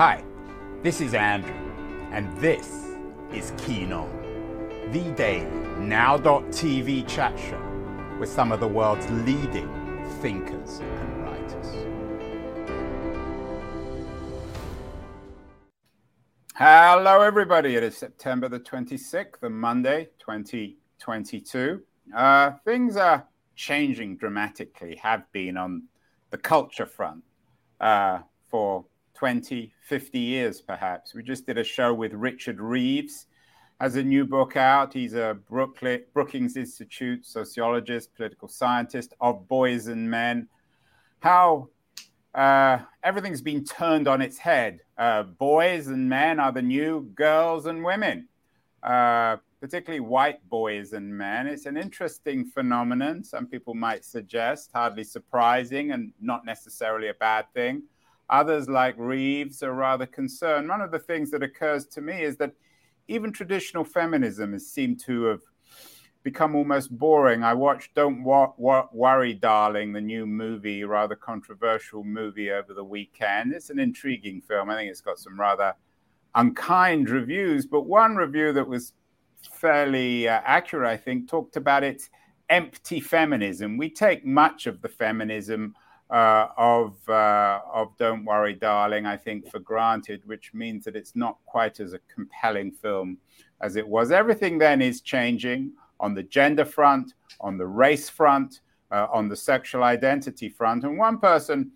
Hi, this is Andrew, and this is Keen On, the daily now.tv chat show with some of the world's leading thinkers and writers. Hello, everybody. It is September the 26th, the Monday, 2022. Uh, things are changing dramatically, have been on the culture front uh, for 20, 50 years, perhaps. We just did a show with Richard Reeves, has a new book out. He's a Brooklyn, Brookings Institute sociologist, political scientist of boys and men. How uh, everything's been turned on its head. Uh, boys and men are the new girls and women, uh, particularly white boys and men. It's an interesting phenomenon. Some people might suggest, hardly surprising and not necessarily a bad thing. Others, like Reeves, are rather concerned. One of the things that occurs to me is that even traditional feminism has seemed to have become almost boring. I watched Don't Wa- Wa- Worry, Darling, the new movie, rather controversial movie over the weekend. It's an intriguing film. I think it's got some rather unkind reviews, but one review that was fairly uh, accurate, I think, talked about its empty feminism. We take much of the feminism uh, of uh, of Don't Worry, Darling, I think, for granted, which means that it's not quite as a compelling film as it was. Everything then is changing on the gender front, on the race front, uh, on the sexual identity front, and one person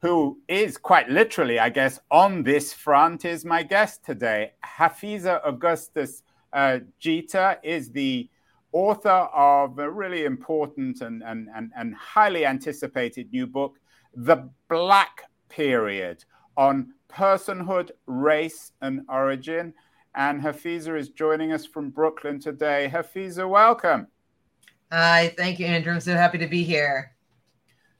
who is quite literally, I guess, on this front is my guest today. Hafizah Augustus uh, Geter is the author of a really important and, and, and, and highly anticipated new book, The Black Period, on personhood, race, and origin. And Hafizah is joining us from Brooklyn today. Hafizah, welcome. Hi, thank you, Andrew. I'm so happy to be here.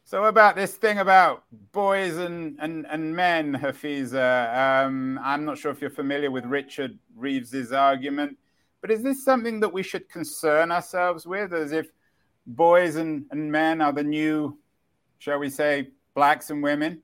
So about this thing about boys and, and, and men, Hafizah, um, I'm not sure if you're familiar with Richard Reeves's argument but is this something that we should concern ourselves with, as if boys and, and men are the new, shall we say, blacks and women?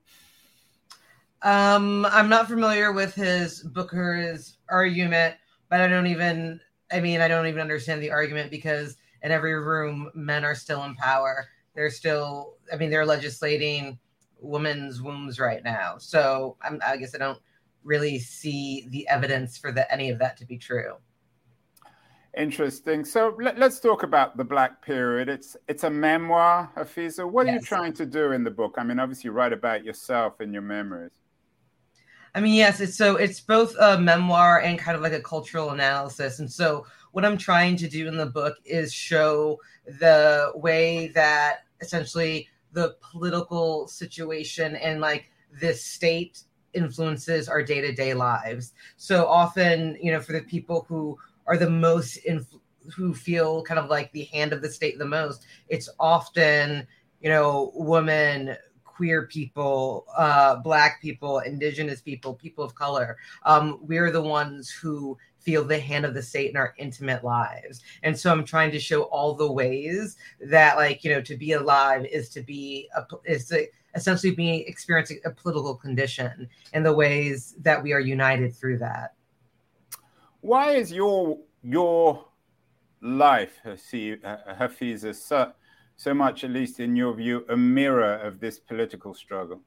Um, I'm not familiar with his Booker's argument, but I don't even. I mean, I don't even understand the argument because in every room, men are still in power. They're still. I mean, they're legislating women's wombs right now. So I'm, I guess I don't really see the evidence for the, any of that to be true. Interesting. So let, us talk about the Black Period. It's it's a memoir, Hafizah. What yes. are you trying to do in the book? I mean, obviously, you write about yourself and your memories. I mean, yes. It's so it's both a memoir and kind of like a cultural analysis. And so, what I'm trying to do in the book is show the way that essentially the political situation and like this state influences our day to day lives. So often, you know, for the people who are the most inf- who feel kind of like the hand of the state the most. It's often you know women queer people uh, black people indigenous people people of color. Um, we're the ones who feel the hand of the state in our intimate lives. And so i'm trying to show all the ways that like you know to be alive is to be a, is to essentially be experiencing a political condition and the ways that we are united through that why is your your life, Hafiz, so, so much, at least in your view, a mirror of this political struggle?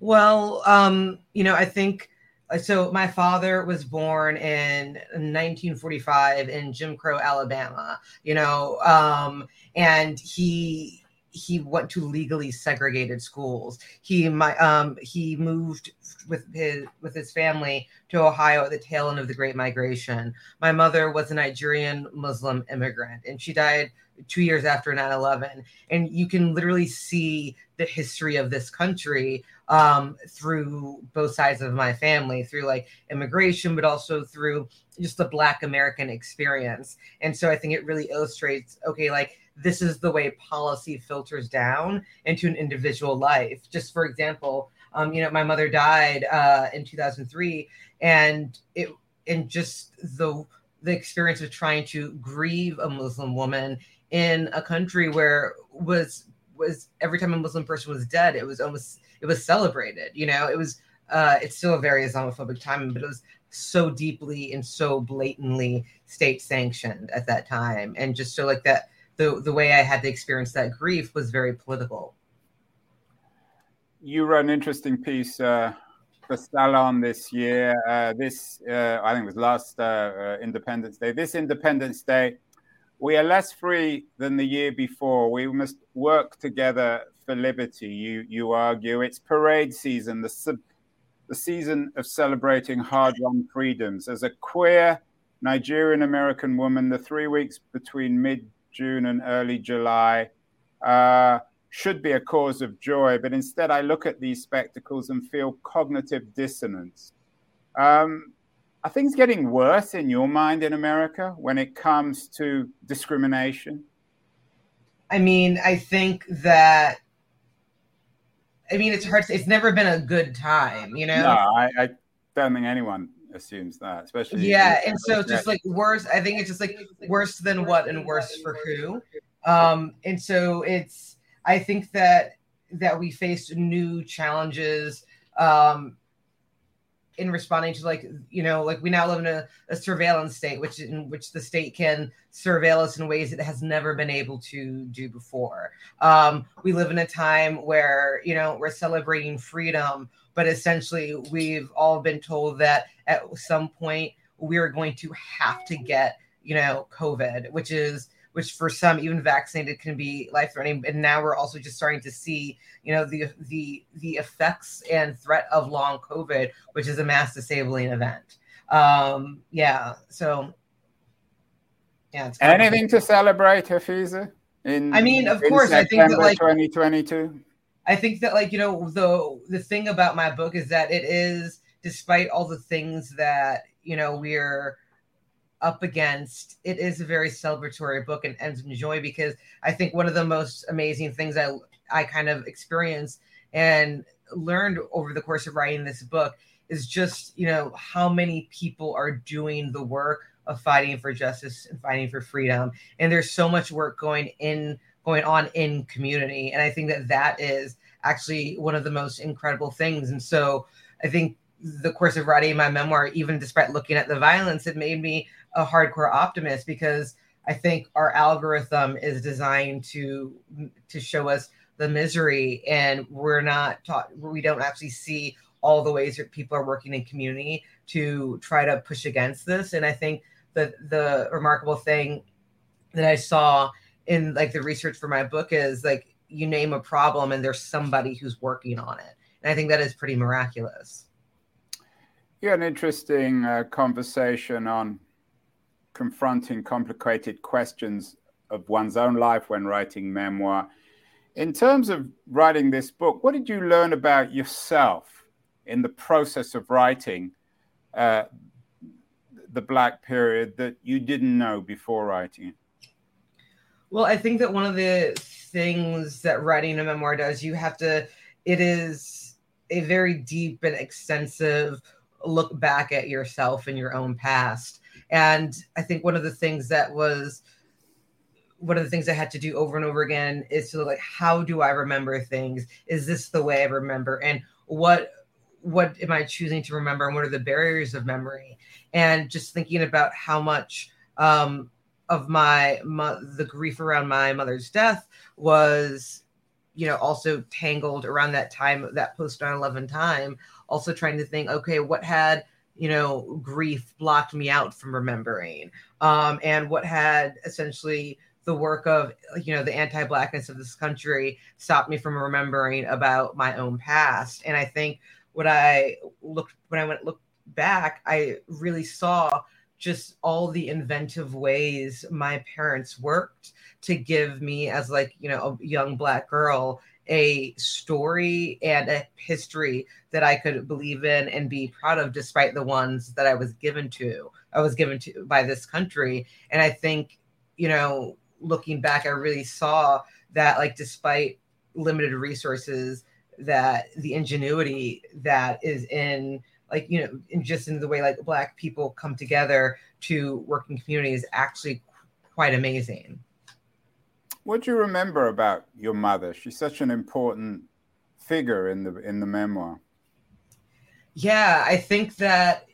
Well, um, you know, I think uh, so. My father was born in 1945 in Jim Crow, Alabama. You know, um, and he he went to legally segregated schools. He my um he moved with his with his family to Ohio at the tail end of the Great Migration. My mother was a Nigerian Muslim immigrant, and she died two years after 9-11 and you can literally see the history of this country um, through both sides of my family through like immigration but also through just the black american experience and so i think it really illustrates okay like this is the way policy filters down into an individual life. Just for example, um, you know, my mother died uh, in 2003, and it and just the the experience of trying to grieve a Muslim woman in a country where was was every time a Muslim person was dead, it was almost it was celebrated. You know, it was uh, it's still a very Islamophobic time, but it was so deeply and so blatantly state sanctioned at that time, and just so like that the the way I had to experience that grief was very political. You wrote an interesting piece uh, for Salon this year. Uh, this uh, I think it was last uh, uh, Independence Day. This Independence Day, we are less free than the year before. We must work together for liberty. You you argue it's parade season. The sub- the season of celebrating hard won freedoms. As a queer Nigerian American woman, the three weeks between mid June and early July uh, should be a cause of joy, but instead I look at these spectacles and feel cognitive dissonance. Um, are things getting worse in your mind in America when it comes to discrimination? I mean, I think that I mean, it's hard. To, it's never been a good time, you know. No, I, I don't think anyone assumes that, especially. Yeah, and so it's just like worse. I think it's just like worse than what and worse for who. Um, and so it's. I think that that we faced new challenges um, in responding to like you know like we now live in a, a, surveillance state which in which the state can surveil us in ways it has never been able to do before. Um, we live in a time where you know we're celebrating freedom but essentially we've all been told that at some point we're going to have to get you know covid which is which for some even vaccinated can be life threatening. And now we're also just starting to see, you know, the the the effects and threat of long COVID, which is a mass disabling event. Um, yeah, so yeah. Anything to celebrate, Hafizah? In I mean, of course, September I think that like 2022. I think that like you know the the thing about my book is that it is despite all the things that you know we're up against it is a very celebratory book and ends in joy because i think one of the most amazing things i i kind of experienced and learned over the course of writing this book is just you know how many people are doing the work of fighting for justice and fighting for freedom. And there's so much work going in going on in community. And i think that that is actually one of the most incredible things. And so i think the course of writing my memoir even despite looking at the violence it made me a hardcore optimist because I think our algorithm is designed to to show us the misery, and we're not taught. We don't actually see all the ways that people are working in community to try to push against this. And I think that the remarkable thing that I saw in like the research for my book is like you name a problem and there's somebody who's working on it. And I think that is pretty miraculous. Had an interesting uh, conversation on confronting complicated questions of one's own life when writing memoir. In terms of writing this book, what did you learn about yourself in the process of writing uh, the Black period that you didn't know before writing it? Well, I think that one of the things that writing a memoir does, you have to, it is a very deep and extensive look back at yourself and your own past and I think one of the things that was one of the things I had to do over and over again is to like, how do I remember things? Is this the way I remember? And what what am I choosing to remember? And what are the barriers of memory? And just thinking about how much um, of my, my the grief around my mother's death was, you know, also tangled around that time, that post 9/11 time. Also trying to think, okay, what had you know, grief blocked me out from remembering. Um, and what had essentially the work of, you know, the anti blackness of this country stopped me from remembering about my own past. And I think what I looked, when I went look back, I really saw just all the inventive ways my parents worked to give me as like you know a young black girl a story and a history that I could believe in and be proud of, despite the ones that I was given to. I was given to by this country, and I think, you know, looking back, I really saw that, like, despite limited resources, that the ingenuity that is in like you know in just in the way like black people come together to work in communities actually quite amazing what do you remember about your mother? She's such an important figure in the in the memoir. Yeah, I think that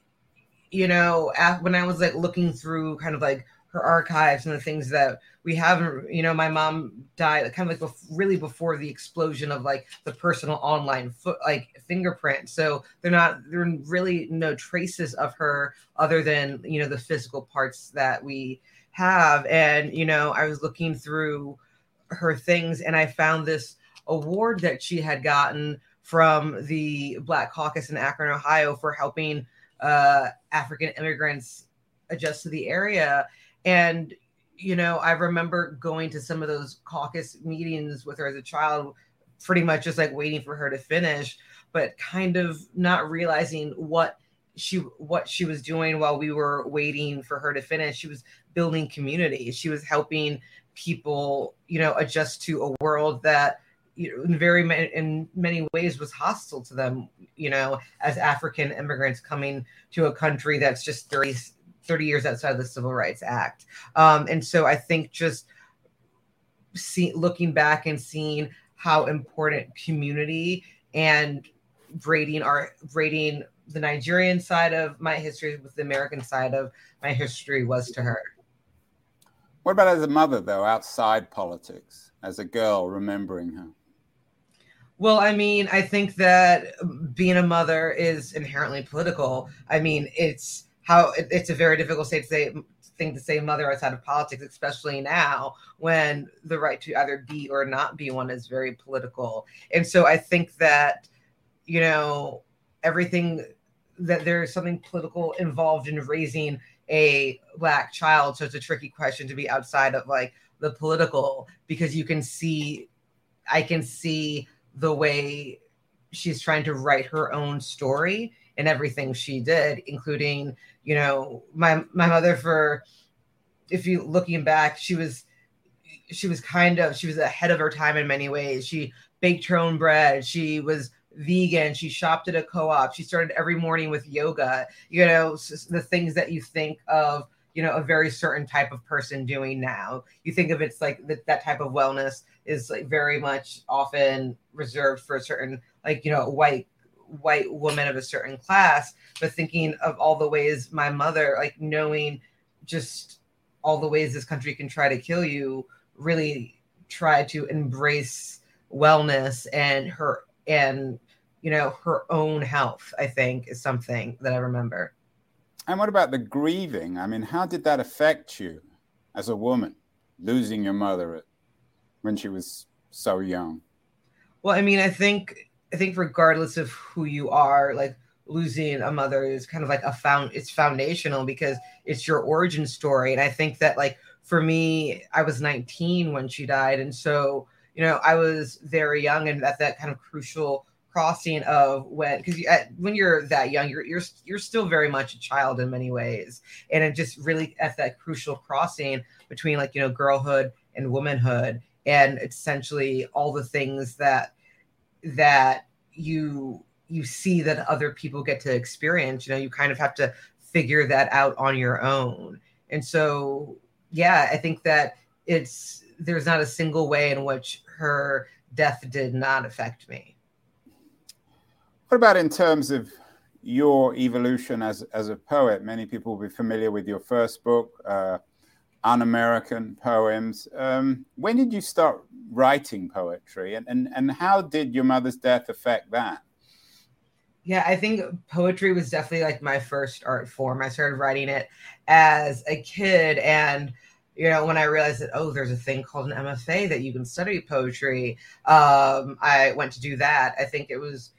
you know when I was like looking through kind of like her archives and the things that we haven't you know my mom died kind of like really before the explosion of like the personal online foot like fingerprint so they're not there are really no traces of her other than you know the physical parts that we have and you know i was looking through her things and i found this award that she had gotten from the black caucus in akron ohio for helping uh, african immigrants adjust to the area and, you know, I remember going to some of those caucus meetings with her as a child, pretty much just like waiting for her to finish, but kind of not realizing what she what she was doing while we were waiting for her to finish. She was building community. She was helping people, you know, adjust to a world that you know, in very many, in many ways was hostile to them, you know, as African immigrants coming to a country that's just 30 30 years outside of the Civil Rights Act. Um, and so I think just see, looking back and seeing how important community and braiding our braiding the Nigerian side of my history with the American side of my history was to her. What about as a mother, though, outside politics, as a girl, remembering her? Well, I mean, I think that being a mother is inherently political. I mean, it's how it's a very difficult thing to say thing to say mother outside of politics, especially now when the right to either be or not be one is very political. And so I think that, you know, everything that there's something political involved in raising a black child. So it's a tricky question to be outside of like the political because you can see, I can see the way she's trying to write her own story in everything she did, including, you know, my my mother for if you looking back, she was she was kind of she was ahead of her time in many ways. She baked her own bread. She was vegan. She shopped at a co-op. She started every morning with yoga. You know, the things that you think of, you know, a very certain type of person doing now. You think of it's like that, that type of wellness is like very much often reserved for a certain like, you know, white white woman of a certain class, but thinking of all the ways my mother, like knowing just all the ways this country can try to kill you, really try to embrace wellness and her and you know her own health i think is something that i remember and what about the grieving i mean how did that affect you as a woman losing your mother when she was so young well i mean i think I think regardless of who you are, like losing a mother is kind of like a found it's foundational because it's your origin story. And I think that like for me, I was 19 when she died. And so, you know, I was very young and at that kind of crucial crossing of when because you, when you're that young you're, you're you're still very much a child in many ways. And it just really at that crucial crossing between like you know girlhood and womanhood and essentially all the things that that you you see that other people get to experience you know you kind of have to figure that out on your own. And so yeah i think that it's there's not a single way in which her death did not affect me what about in terms of your evolution as as a poet many people will be familiar with your first book uh, un-American poems. Um, when did you start writing poetry, and, and and how did your mother's death affect that? Yeah, I think poetry was definitely like my first art form. I started writing it as a kid, and you know, when I realized that oh, there's a thing called an MFA that you can study poetry, um, I went to do that. I think it was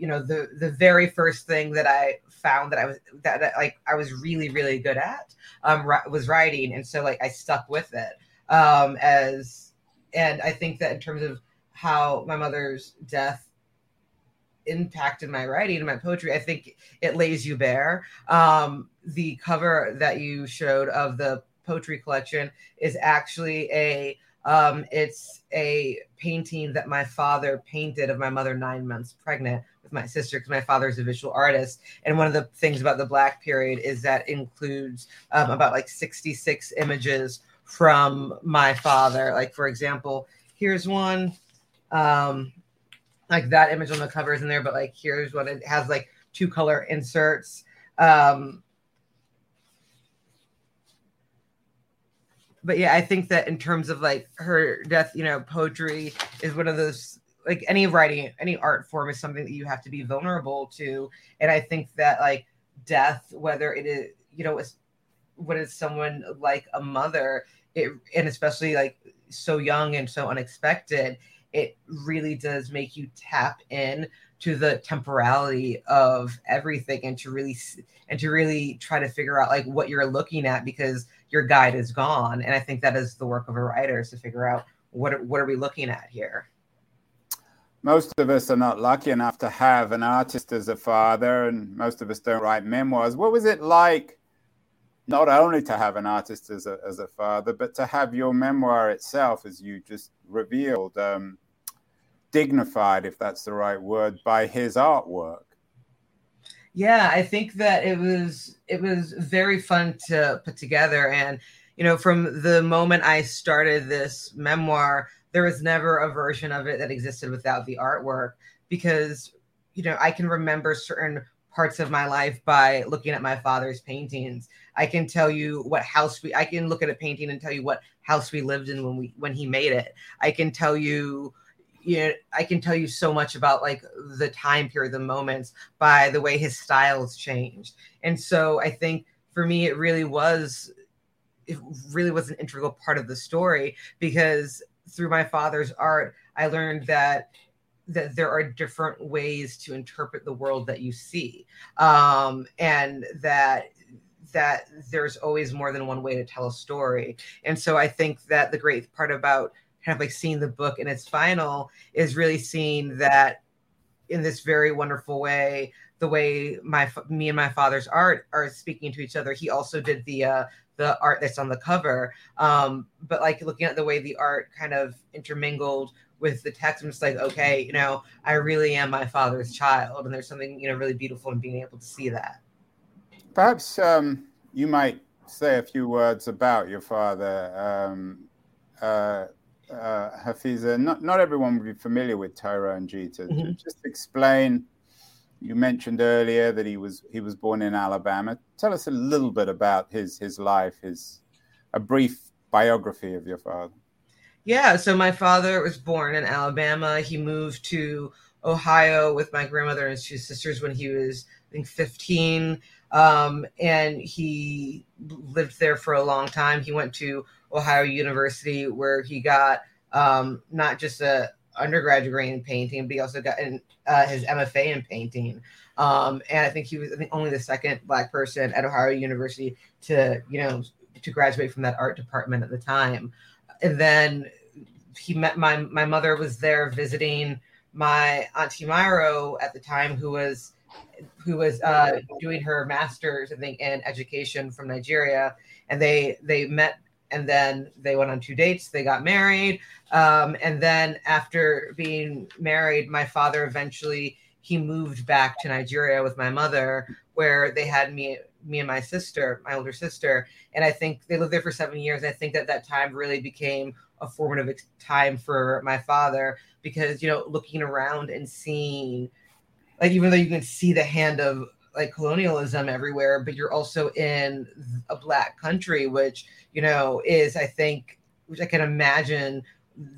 you know the the very first thing that I found that I was that, that like I was really really good at um was writing. And so like I stuck with it um as and I think that in terms of how my mother's death impacted my writing and my poetry i think it lays you bare. Um, the cover that you showed of the poetry collection is actually a um, it's a painting that my father painted of my mother nine months pregnant my sister because my father is a visual artist. And one of the things about the Black period is that includes um, about like 66 images from my father. Like, for example, here's one. Um, like that image on the cover is in there, but like here's what it has like two color inserts. Um, but yeah, I think that in terms of like her death, you know, poetry is one of those like any writing, any art form is something that you have to be vulnerable to. And I think that like death, whether it is, you know, when it's someone like a mother, it and especially like so young and so unexpected, it really does make you tap in to the temporality of everything and to really and to really try to figure out like what you're looking at because your guide is gone and i think that is the work of a writer is to figure out what what are we looking at here most of us are not lucky enough to have an artist as a father and most of us don't write memoirs. What was it like not only to have an artist as a, as a father but to have your memoir itself as you just revealed um, dignified if that's the right word by his artwork? Yeah i think that it was it was very fun to put together. And you know from the moment i started this memoir there was never a version of it that existed without the artwork because you know i can remember certain parts of my life by looking at my father's paintings i can tell you what house we i can look at a painting and tell you what house we lived in when we when he made it i can tell you you know, I can tell you so much about like the time period, the moments by the way his styles changed. And so I think for me, it really was, it really was an integral part of the story because through my father's art, I learned that that there are different ways to interpret the world that you see, um, and that that there's always more than one way to tell a story. And so I think that the great part about kind of like seeing the book in its final is really seeing that in this very wonderful way the way my me and my father's art are speaking to each other he also did the uh the art that's on the cover um but like looking at the way the art kind of intermingled with the text i'm just like okay you know i really am my father's child and there's something you know really beautiful in being able to see that perhaps um you might say a few words about your father um uh uh, Hafizah, not, not everyone would be familiar with Tyrone Geter. Mm-hmm. Just explain. You mentioned earlier that he was he was born in Alabama. Tell us a little bit about his his life, his a brief biography of your father. Yeah, so my father was born in Alabama. He moved to Ohio with my grandmother and two sisters when he was, I think, 15. Um, and he lived there for a long time. He went to Ohio University, where he got um, not just a undergraduate degree in painting, but he also got in, uh, his MFA in painting. Um, and I think he was I think only the second black person at Ohio University to you know to graduate from that art department at the time. And then he met my my mother was there visiting my auntie Myro at the time, who was who was uh, doing her master's, I think, in education from Nigeria, and they they met and then they went on two dates they got married um, and then after being married my father eventually he moved back to nigeria with my mother where they had me me and my sister my older sister and i think they lived there for seven years i think that that time really became a formative time for my father because you know looking around and seeing like even though you can see the hand of like colonialism everywhere, but you're also in a black country, which you know is I think, which I can imagine,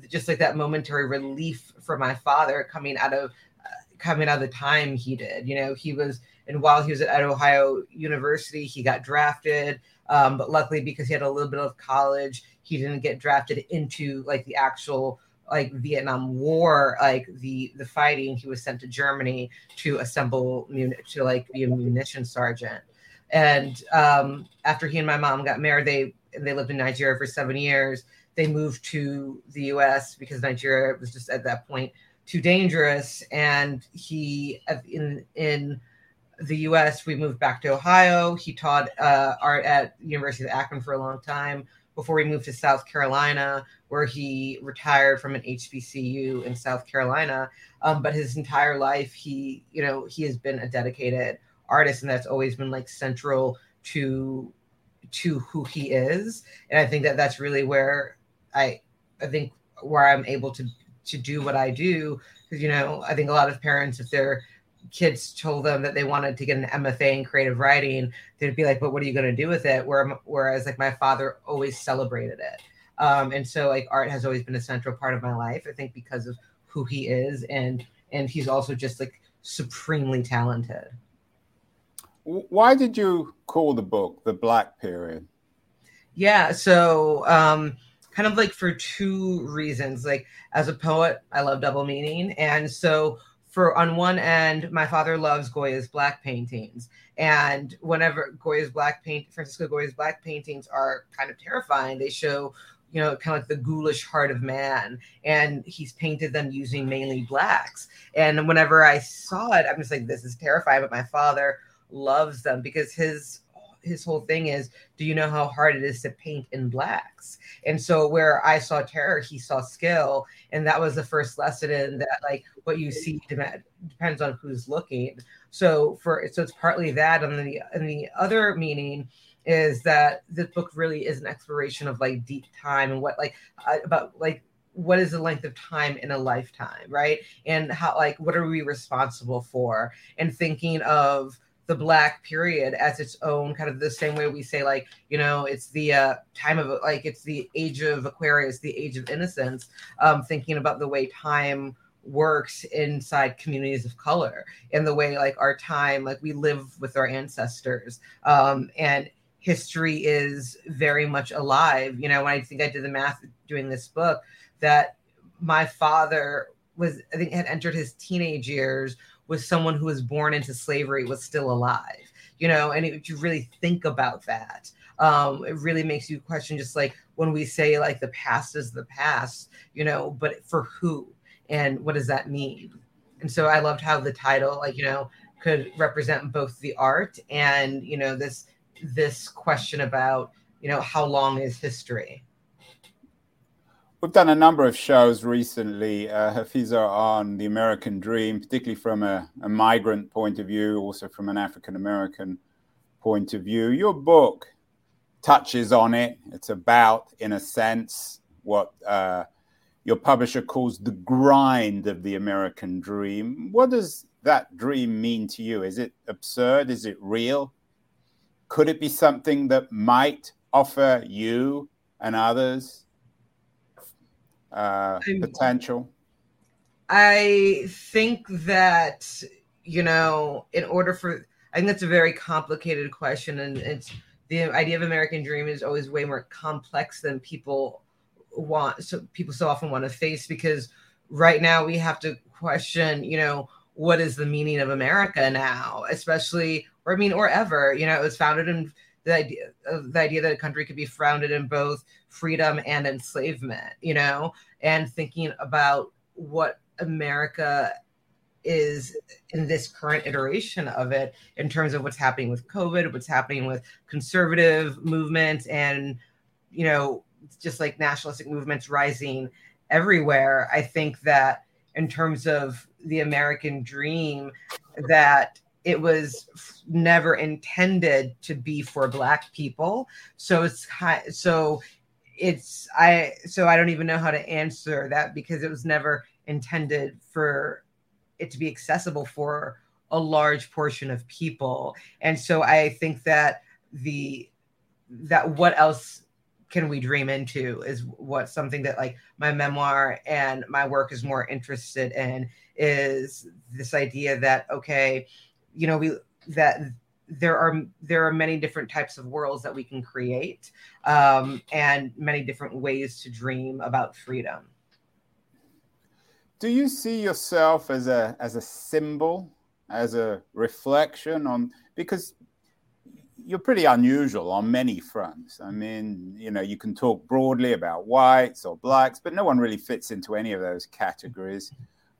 just like that momentary relief for my father coming out of uh, coming out of the time he did. You know, he was and while he was at Ohio University, he got drafted. Um, but luckily, because he had a little bit of college, he didn't get drafted into like the actual like Vietnam War, like the the fighting, he was sent to Germany to assemble to like be a munition sergeant. And um, after he and my mom got married, they they lived in Nigeria for seven years. They moved to the U.S. because Nigeria was just at that point too dangerous. And he in in the U.S. we moved back to Ohio. He taught uh, art at University of Akron for a long time before he moved to South Carolina, where he retired from an HBCU in South Carolina. Um, but his entire life, he, you know, he has been a dedicated artist, and that's always been like central to to who he is. And I think that that's really where I, I think where I'm able to to do what I do, because you know, I think a lot of parents, if they're kids told them that they wanted to get an MFA in creative writing, they'd be like, "But what are you going to do with it?" Where, whereas like my father always celebrated it, um, and so like art has always been a central part of my life. I think because of who he is, and and he's also just like supremely talented. Why did you call the book the Black Period? Yeah, so um, kind of like for two reasons. Like as a poet, I love double meaning, and so for on one end, my father loves Goya's black paintings, and whenever Goya's black paint, Francisco Goya's black paintings are kind of terrifying. They show, you know, kind of like the ghoulish heart of man, and he's painted them using mainly blacks. And whenever I saw it, I'm just like, this is terrifying. But my father loves them because his his whole thing is do you know how hard it is to paint in blacks? And so where i saw terror he saw skill. And that was the first lesson in that like what you see depends on who's looking. So for so it's partly that. And then the and the other meaning is that this book really is an exploration of like deep time and what like uh, about like what is the length of time in a lifetime right? And how like what are we responsible for? And thinking of the black period as its own kind of the same way we say like you know it's the uh, time of like it's the age of aquarius the age of innocence um, thinking about the way time works inside communities of color and the way like our time like we live with our ancestors um, and history is very much alive. You know when i think i did the math doing this book that my father was i think had entered his teenage years with someone who was born into slavery was still alive you know and if you really think about that um, it really makes you question just like when we say like the past is the past you know but for who and what does that mean? And so i loved how the title like you know could represent both the art and you know this this question about you know how long is history We've done a number of shows recently, uh, Hafizah, on the American dream, particularly from a, a migrant point of view, also from an African American point of view. Your book touches on it. It's about, in a sense, what uh, your publisher calls the grind of the American dream. What does that dream mean to you? Is it absurd? Is it real? Could it be something that might offer you and others uh, potential? I think that you know, in order for, I think that's a very complicated question, and it's the idea of American Dream is always way more complex than people want. So people so often want to face because right now we have to question, you know, what is the meaning of America now, especially, or I mean, or ever. You know, it was founded in the idea of the idea that a country could be founded in both freedom and enslavement you know and thinking about what america is in this current iteration of it in terms of what's happening with covid what's happening with conservative movements and you know just like nationalistic movements rising everywhere. I think that in terms of the american dream that it was never intended to be for black people. So it's so it's i so i don't even know how to answer that because it was never intended for it to be accessible for a large portion of people. And so i think that the that what else can we dream into is what something that like my memoir and my work is more interested in is this idea that okay you know we that there are there are many different types of worlds that we can create um, and many different ways to dream about freedom. Do you see yourself as a as a symbol as a reflection on because you're pretty unusual on many fronts. I mean you know you can talk broadly about whites or blacks but no one really fits into any of those categories.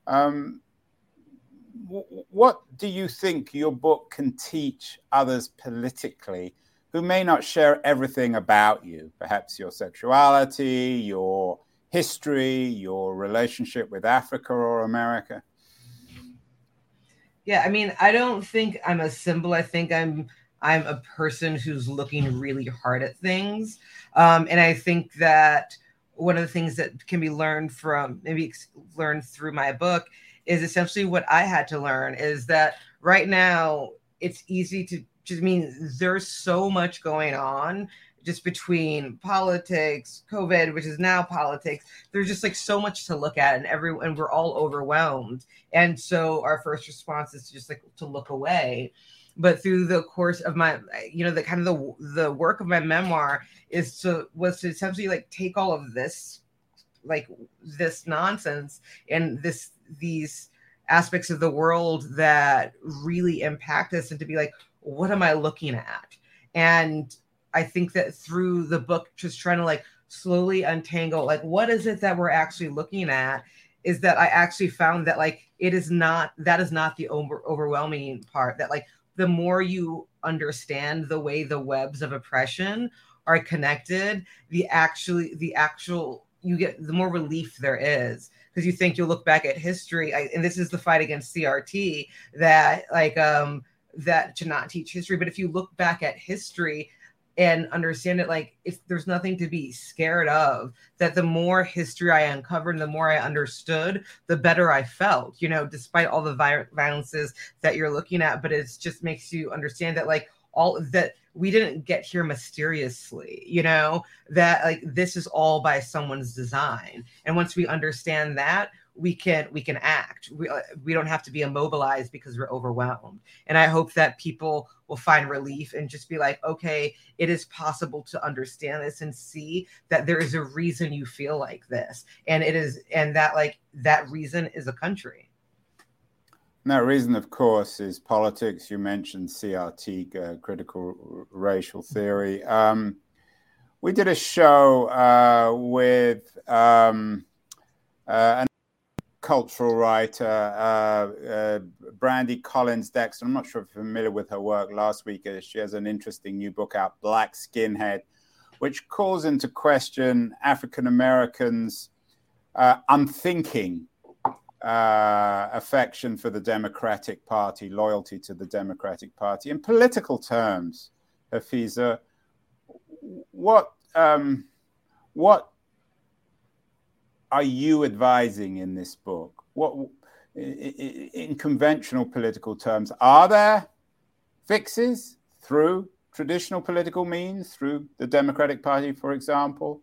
Um, what do you think your book can teach others politically who may not share everything about you, perhaps your sexuality, your history, your relationship with Africa or America? Yeah, I mean, I don't think I'm a symbol. I think I'm I'm a person who's looking really hard at things, um, and I think that one of the things that can be learned from maybe learned through my book is essentially what I had to learn is that right now it's easy to just mean there's so much going on just between politics, COVID, which is now politics. There's just like so much to look at, and everyone we're all overwhelmed. And so our first response is just like to look away. But through the course of my, you know, the kind of the the work of my memoir is to was to essentially like take all of this, like this nonsense and this these aspects of the world that really impact us, and to be like, what am I looking at? And I think that through the book, just trying to like slowly untangle, like, what is it that we're actually looking at? Is that I actually found that like it is not that is not the over- overwhelming part. That like the more you understand the way the webs of oppression are connected, the actually the actual you get the more relief there is because you think you'll look back at history I, and this is the fight against crt that like um that to not teach history but if you look back at history and understand it like if there's nothing to be scared of that the more history i uncovered the more i understood the better i felt you know despite all the violences that you're looking at but it just makes you understand that like all that we didn't get here mysteriously you know that like this is all by someone's design. And once we understand that we can we can act. We, uh, we don't have to be immobilized because we're overwhelmed. And i hope that people will find relief and just be like okay it is possible to understand this and see that there is a reason you feel like this. And it is and that like that reason is a country that reason of course is politics you mentioned crt uh, critical racial theory um, we did a show uh, with um, uh, an cultural writer, uh, uh, Brandi Collins-Dexter. I'm not sure if you're familiar with her work. Last week, uh, she has an interesting new book out, Black Skinhead, which calls into question African Americans' unthinking uh, affection for the Democratic Party, loyalty to the Democratic Party. In political terms, Hafizah, what um, what are you advising in this book? What, in conventional political terms, are there fixes through traditional political means, through the Democratic Party, for example,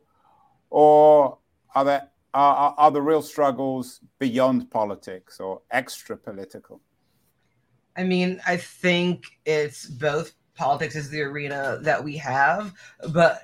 or are there are, are the real struggles beyond politics or extra political? I mean, I think it's both. Politics is the arena that we have, but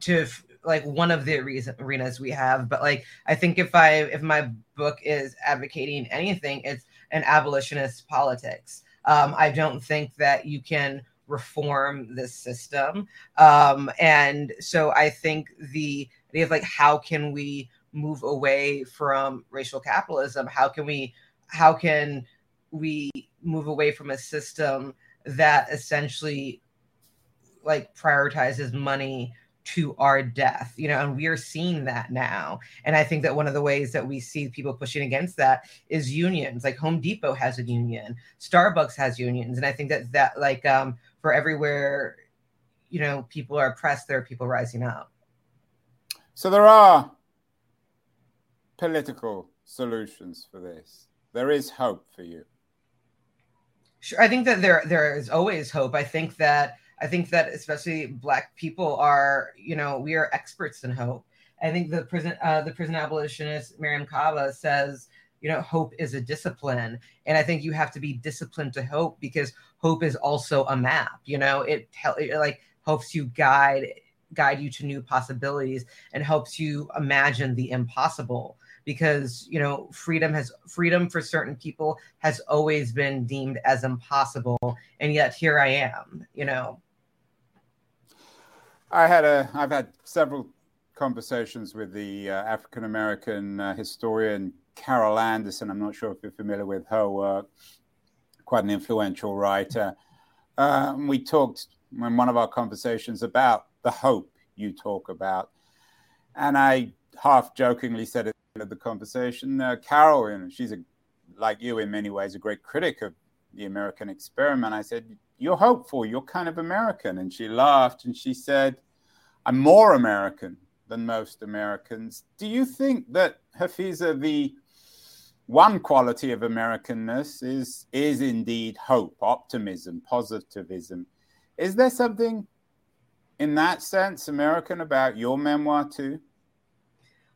to like one of the arenas we have but like i think if i if my book is advocating anything it's an abolitionist politics um, i don't think that you can reform this system um, and so i think the idea of like how can we move away from racial capitalism how can we how can we move away from a system that essentially like prioritizes money to our death, you know, and we are seeing that now. And I think that one of the ways that we see people pushing against that is unions. Like Home Depot has a union, Starbucks has unions, and I think that that like um, for everywhere, you know, people are oppressed, there are people rising up. So there are political solutions for this. There is hope for you. Sure, I think that there there is always hope. I think that I think that especially Black people are, you know, we are experts in hope. I think the prison, uh, the prison abolitionist Mariame Kaba says, you know, hope is a discipline, and I think you have to be disciplined to hope because hope is also a map. You know, it, tell, it like helps you guide guide you to new possibilities and helps you imagine the impossible because you know freedom has freedom for certain people has always been deemed as impossible and yet here i am you know I had a, I've had several conversations with the uh, African American uh, historian Carol Anderson. I'm not sure if you're familiar with her work. Quite an influential writer. Uh, we talked in one of our conversations about the hope you talk about, and I half jokingly said end of the conversation, uh, Carol, know, she's a like you in many ways a great critic of the American experiment. I said, You're hopeful, you're kind of American. And she laughed and she said, I'm more American than most Americans. Do you think that Hafizah, the one quality of Americanness is is indeed hope, optimism, positivism. Is there something in that sense American about your memoir too?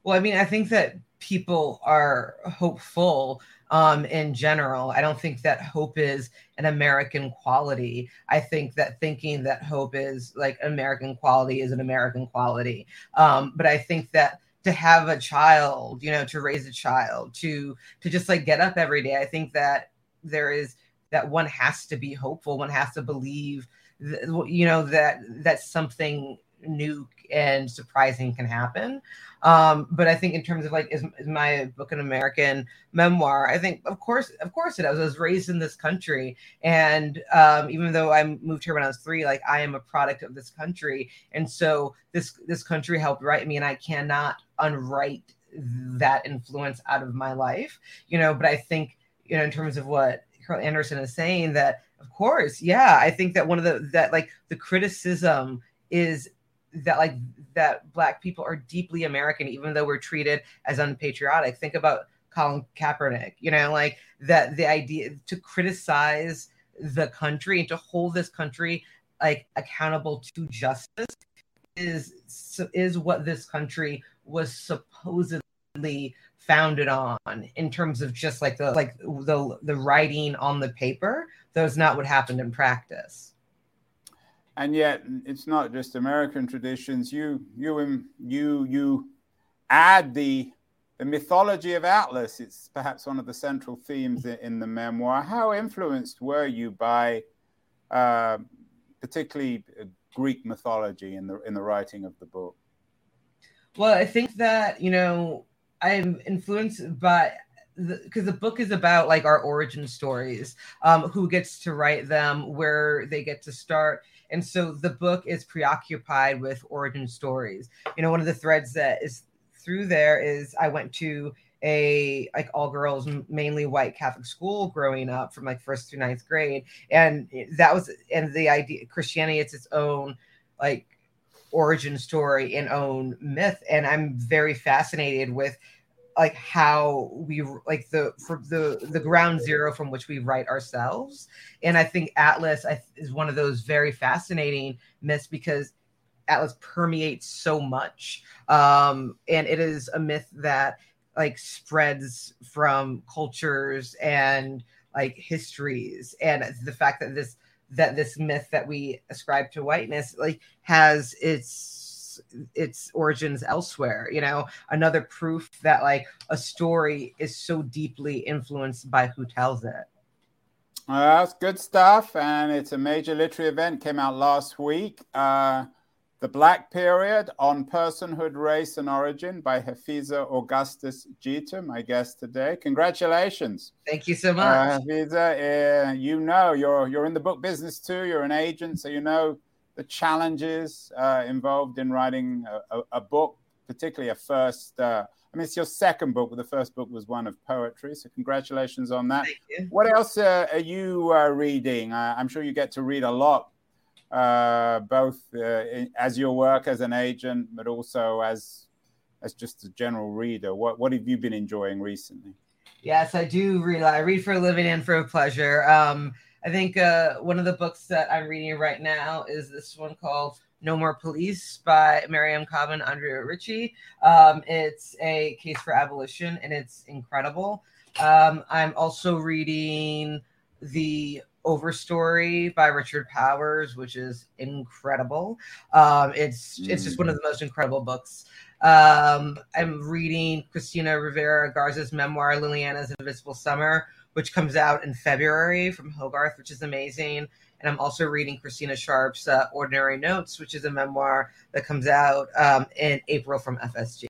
Well, I mean, I think that people are hopeful um, in general. I don't think that hope is an American quality. I think that thinking that hope is like American quality is an American quality. Um, but I think that to have a child, you know, to raise a child, to to just like get up every day, I think that there is that one has to be hopeful. One has to believe, you know, that that something new and surprising can happen. Um, but I think in terms of like, is, is, my book an American memoir? I think, of course, of course it is. I was raised in this country, and um, even though I moved here when I was three, like I am a product of this country, and so this this country helped write me, and I cannot unwrite that influence out of my life, you know. But I think, you know, in terms of what Carol Anderson is saying, that of course, yeah, I think that one of the that like the criticism is that like that black people are deeply American, even though we're treated as unpatriotic. Think about Colin Kaepernick, you know, like that the idea to criticize the country and to hold this country like accountable to justice is is what this country was supposedly founded on in terms of just like the like the the writing on the paper that was not what happened in practice and yet it's not just American traditions. You you you you add the the mythology of Atlas. It's perhaps one of the central themes in the memoir. How influenced were you by, uh, particularly uh, Greek mythology in the in the writing of the book? Well, I think that you know I'm influenced by because the, the, book is about like our origin stories um, who gets to write them where they get to start and so the book is preoccupied with origin stories. You know one of the threads that is through there is i went to a like all girls mainly white catholic school growing up from like first through ninth grade. And that was and the idea christianity it's its own like origin story and own myth. And i'm very fascinated with like how we like the for the the ground zero from which we write ourselves. And i think atlas is one of those very fascinating myths because atlas permeates so much. Um and it is a myth that like spreads from cultures and like histories. And the fact that this that this myth that we ascribe to whiteness like has its its origins elsewhere you know? Another proof that like a story is so deeply influenced by who tells it. Uh, that's good stuff and it's a major literary event came out last week. Uh, the black period on personhood race and origin by Hafizah Augustus Geter my guest today. Congratulations. Thank you so much. Uh, Hafizah uh, you know you're you're in the book business too. You're an agent so you know the challenges uh, involved in writing a, a, a, book, particularly a first. Uh, I mean, it's your second book, but the first book was one of poetry. So, congratulations on that. What else uh, are you uh, reading? Uh, I'm sure you get to read a lot, uh, both in, as your work as an agent, but also as as just a general reader. What what have you been enjoying recently? Yes, I do read. I read for a living and for a pleasure. Um, I think uh, one of the books that I'm reading right now is this one called No More Police by Mariame Kaba and Andrea Ritchie. Um, it's a case for abolition and it's incredible. Um, I'm also reading The Overstory by Richard Powers, which is incredible. Um, it's it's just one of the most incredible books. Um, I'm reading Cristina Rivera Garza's memoir, Liliana's Invisible Summer, which comes out in February from Hogarth, which is amazing. And I'm also reading Christina Sharpe's uh, Ordinary Notes, which is a memoir that comes out um, in April from FSG.